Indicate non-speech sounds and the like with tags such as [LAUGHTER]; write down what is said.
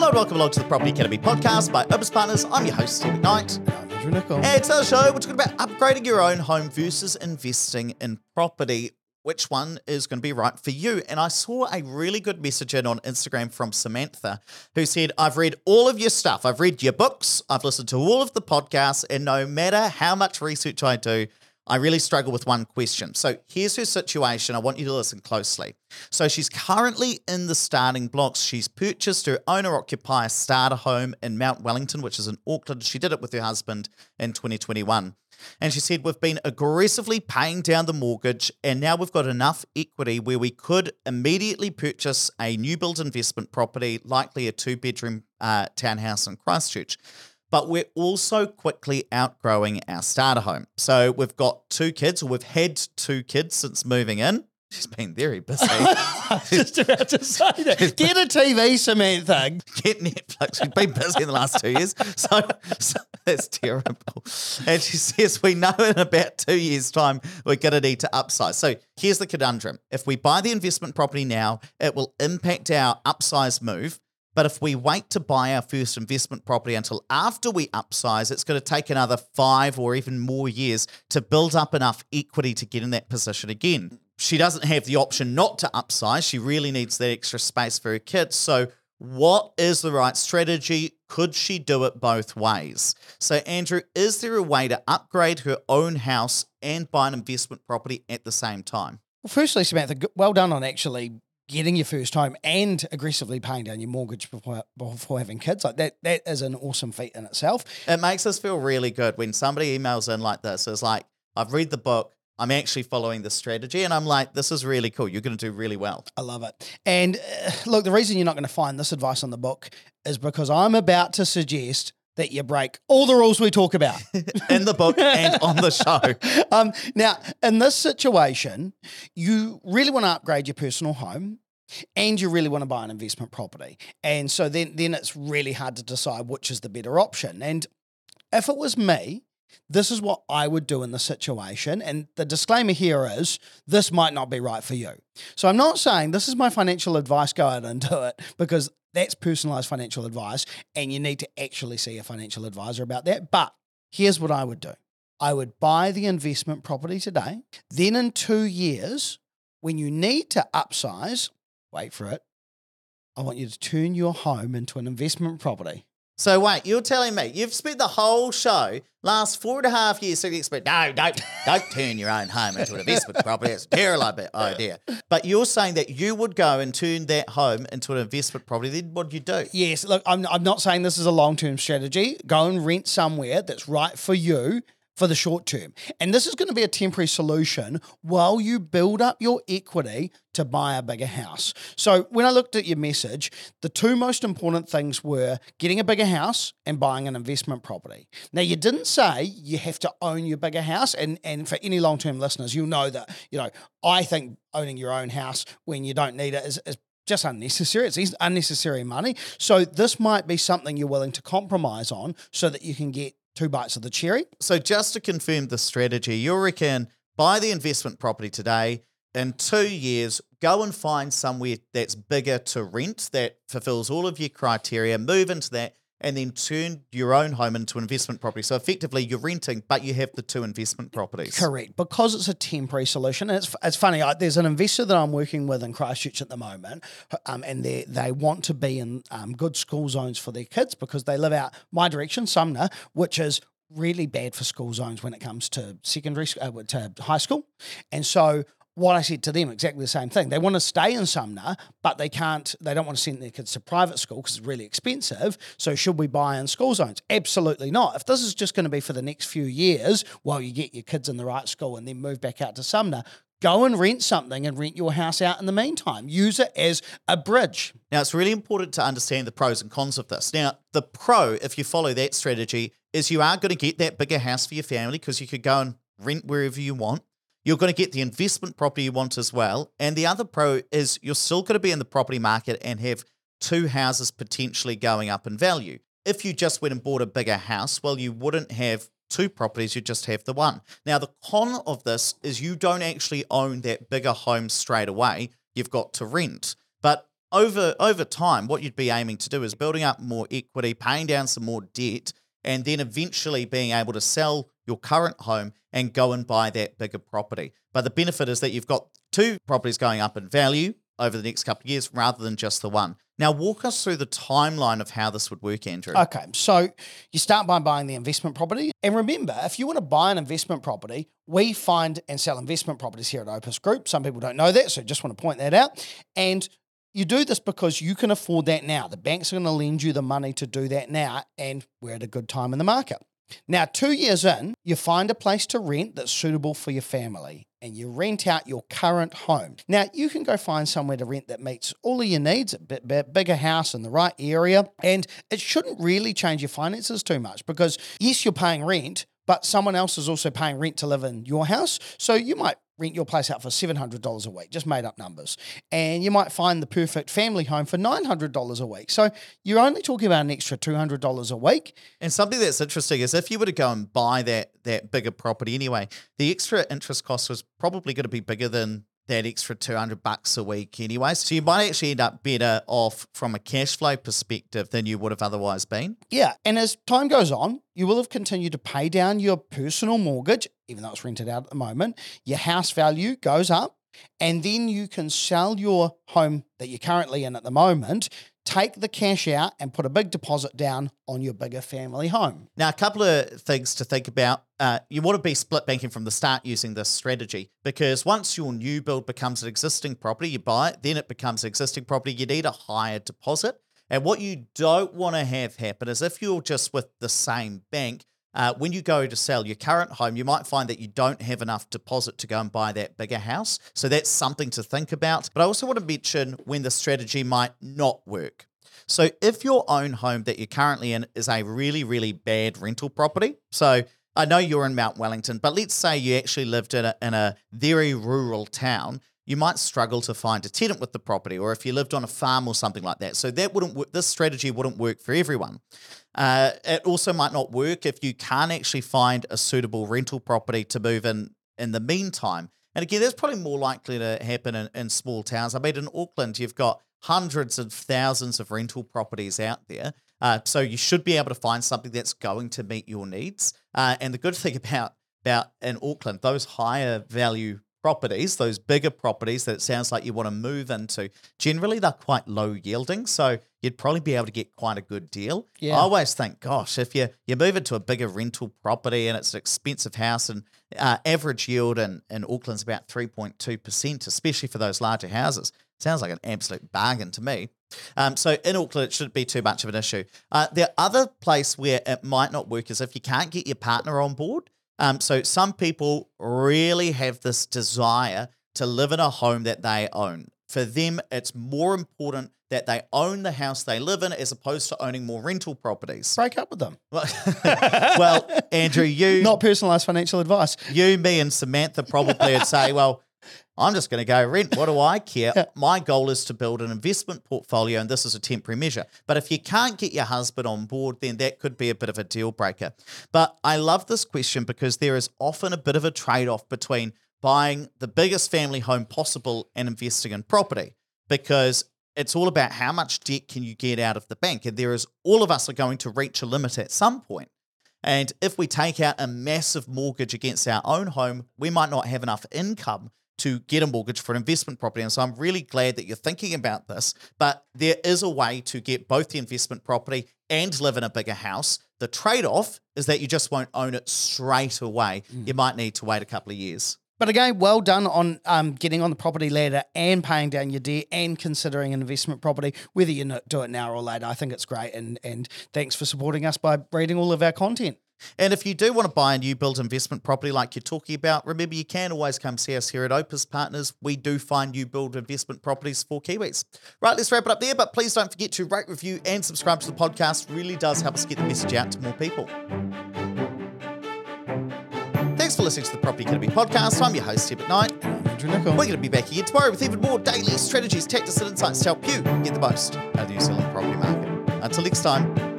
Hello and welcome along to the Property Academy podcast by Opes Partners. I'm your host, Ed McKnight. And I'm Andrew Nicol. And our show. We're talking about upgrading your own home versus investing in property. Which one is going to be right for you? And I saw a really good message in on Instagram from Samantha who said, I've read all of your stuff. I've read your books. I've listened to all of the podcasts. And no matter how much research I do, I really struggle with one question. So here's her situation. I want you to listen closely. So she's currently in the starting blocks. She's purchased her owner occupier starter home in Mount Wellington, which is in Auckland. She did it with her husband in 2021. And she said, We've been aggressively paying down the mortgage, and now we've got enough equity where we could immediately purchase a new build investment property, likely a two bedroom uh, townhouse in Christchurch but we're also quickly outgrowing our starter home. So we've got two kids, or we've had two kids since moving in. She's been very busy. I was [LAUGHS] just about to say that. Get a TV, Samantha. Get Netflix. We've been busy in the last two years. [LAUGHS] So, so that's terrible. And she says, We know in about two years' time we're going to need to upsize. So here's the conundrum if we buy the investment property now, it will impact our upsize move. But if we wait to buy our first investment property until after we upsize, it's going to take another five or even more years to build up enough equity to get in that position again. She doesn't have the option not to upsize. She really needs that extra space for her kids. So, what is the right strategy? Could she do it both ways? So, Andrew, is there a way to upgrade her own house and buy an investment property at the same time? Well, firstly, Samantha, well done on actually getting your first home and aggressively paying down your mortgage before, before having kids. Like that, that is an awesome feat in itself. It makes us feel really good when somebody emails in like this. It's like, I've read the book. I'm actually following the strategy, and I'm like, this is really cool. You're going to do really well. I love it. And uh, look, the reason you're not going to find this advice on the book is because I'm about to suggest that you break all the rules we talk about [LAUGHS] in the book and on the show. [LAUGHS] Um, now, in this situation, you really want to upgrade your personal home and you really want to buy an investment property. And so then, then it's really hard to decide which is the better option. And if it was me, this is what I would do in the situation. And the disclaimer here is this might not be right for you. So I'm not saying this is my financial advice, go out and do it, because that's personalized financial advice. And you need to actually see a financial advisor about that. But here's what I would do I would buy the investment property today. Then in two years, when you need to upsize, wait for it. I want you to turn your home into an investment property. So wait, you're telling me you've spent the whole show last four and a half years saying expert, no, don't don't turn your own home into an investment property. It's a terrible idea. [LAUGHS] But you're saying that you would go and turn that home into an investment property. Then what do you do? Yes, look, I'm, I'm not saying this is a long term strategy. Go and rent somewhere that's right for you for the short term. And this is going to be a temporary solution while you build up your equity to buy a bigger house. So, when I looked at your message, the two most important things were getting a bigger house and buying an investment property. Now, you didn't say you have to own your bigger house. And, and for any long term listeners, you'll know that, you know, I think owning your own house when you don't need it is, is just unnecessary. It's unnecessary money. So this might be something you're willing to compromise on so that you can get two bites of the cherry. So just to confirm the strategy, you reckon buy the investment property today. In two years, go and find somewhere that's bigger to rent that fulfills all of your criteria, move into that, and then turn your own home into investment property. So effectively, you're renting, but you have the two investment properties. Correct, because it's a temporary solution. And it's, it's funny. I, there's an investor that I'm working with in Christchurch at the moment, um, and they they want to be in um, good school zones for their kids because they live out my direction, Sumner, which is really bad for school zones when it comes to secondary uh, to high school, and so what I said to them exactly the same thing. They want to stay in Sumner, but they can't. They don't want to send their kids to private school because it's really expensive. So should we buy in school zones? Absolutely not. If this is just going to be for the next few years while you get your kids in the right school and then move back out to Sumner, go and rent something and rent your house out in the meantime. Use it as a bridge. Now, it's really important to understand the pros and cons of this. Now, the pro, if you follow that strategy, is you are going to get that bigger house for your family because you could go and rent wherever you want. You're going to get the investment property you want as well. And the other pro is you're still going to be in the property market and have two houses potentially going up in value. If you just went and bought a bigger house, well, you wouldn't have two properties, you just have the one. Now, the con of this is you don't actually own that bigger home straight away. You've got to rent. But over over time, what you'd be aiming to do is building up more equity, paying down some more debt, and then eventually being able to sell your current home and go and buy that bigger property. But the benefit is that you've got two properties going up in value over the next couple of years rather than just the one. Now, walk us through the timeline of how this would work, Andrew. Okay, so you start by buying the investment property. And remember, if you want to buy an investment property, we find and sell investment properties here at Opes Group. Some people don't know that, so just want to point that out. And you do this because you can afford that now. The banks are going to lend you the money to do that now, and we're at a good time in the market. Now, two years in, you find a place to rent that's suitable for your family and you rent out your current home. Now, you can go find somewhere to rent that meets all of your needs, a bit, bit bigger house in the right area, and it shouldn't really change your finances too much because, yes, you're paying rent, but someone else is also paying rent to live in your house. So you might rent your place out for $700 a week, just made up numbers. And you might find the perfect family home for $900 a week. So you're only talking about an extra $200 a week. And something that's interesting is if you were to go and buy that that bigger property anyway, the extra interest cost was probably going to be bigger than that extra 200 bucks a week anyway. So you might actually end up better off from a cash flow perspective than you would have otherwise been. Yeah. And as time goes on, you will have continued to pay down your personal mortgage, even though it's rented out at the moment. Your house value goes up. And then you can sell your home that you're currently in at the moment take the cash out and put a big deposit down on your bigger family home. Now, a couple of things to think about. Uh, you want to be split banking from the start using this strategy because once your new build becomes an existing property, you buy it, then it becomes an existing property, you need a higher deposit. And what you don't want to have happen is if you're just with the same bank, uh, when you go to sell your current home, you might find that you don't have enough deposit to go and buy that bigger house. So that's something to think about. But I also want to mention when the strategy might not work. So if your own home that you're currently in is a really, really bad rental property, so I know you're in Mount Wellington, but let's say you actually lived in a, in a very rural town you might struggle to find a tenant with the property, or if you lived on a farm or something like that. So that wouldn't. This strategy wouldn't work for everyone. Uh, it also might not work if you can't actually find a suitable rental property to move in in the meantime. And again, that's probably more likely to happen in, in small towns. I mean, in Auckland, you've got hundreds of thousands of rental properties out there. Uh, so you should be able to find something that's going to meet your needs. Uh, and the good [LAUGHS] thing about about in Auckland, those higher value properties, those bigger properties that it sounds like you want to move into, generally they're quite low yielding. So you'd probably be able to get quite a good deal. Yeah. I always think, gosh, if you, you move into a bigger rental property and it's an expensive house and uh, average yield in, in Auckland's about 3.2%, especially for those larger houses, sounds like an absolute bargain to me. Um, so in Auckland, it shouldn't be too much of an issue. Uh, the other place where it might not work is if you can't get your partner on board. Um, so some people really have this desire to live in a home that they own. For them, it's more important that they own the house they live in as opposed to owning more rental properties. Break up with them. [LAUGHS] well, Andrew, you not personalized financial advice. You, me, and Samantha probably would say, well, I'm just going to go rent. What do I [LAUGHS] care? My goal is to build an investment portfolio, and this is a temporary measure. But if you can't get your husband on board, then that could be a bit of a deal breaker. But I love this question because there is often a bit of a trade off between buying the biggest family home possible and investing in property because it's all about how much debt can you get out of the bank. And there is all of us are going to reach a limit at some point. And if we take out a massive mortgage against our own home, we might not have enough income to get a mortgage for an investment property. And so I'm really glad that you're thinking about this. But there is a way to get both the investment property and live in a bigger house. The trade off is that you just won't own it straight away. Mm. You might need to wait a couple of years. But again, well done on um, getting on the property ladder and paying down your debt and considering an investment property, whether you do it now or later. I think it's great. And, and thanks for supporting us by reading all of our content. And if you do want to buy a new build investment property like you're talking about, remember you can always come see us here at Opes Partners. We do find new build investment properties for Kiwis. Right, let's wrap it up there, but please don't forget to rate, review, and subscribe to the podcast. Really does help us get the message out to more people. Thanks for listening to the Property Academy podcast. I'm your host, Ed McKnight. Andrew Nicol. We're going to be back again tomorrow with even more daily strategies, tactics, and insights to help you get the most out of the New Zealand property market. Until next time,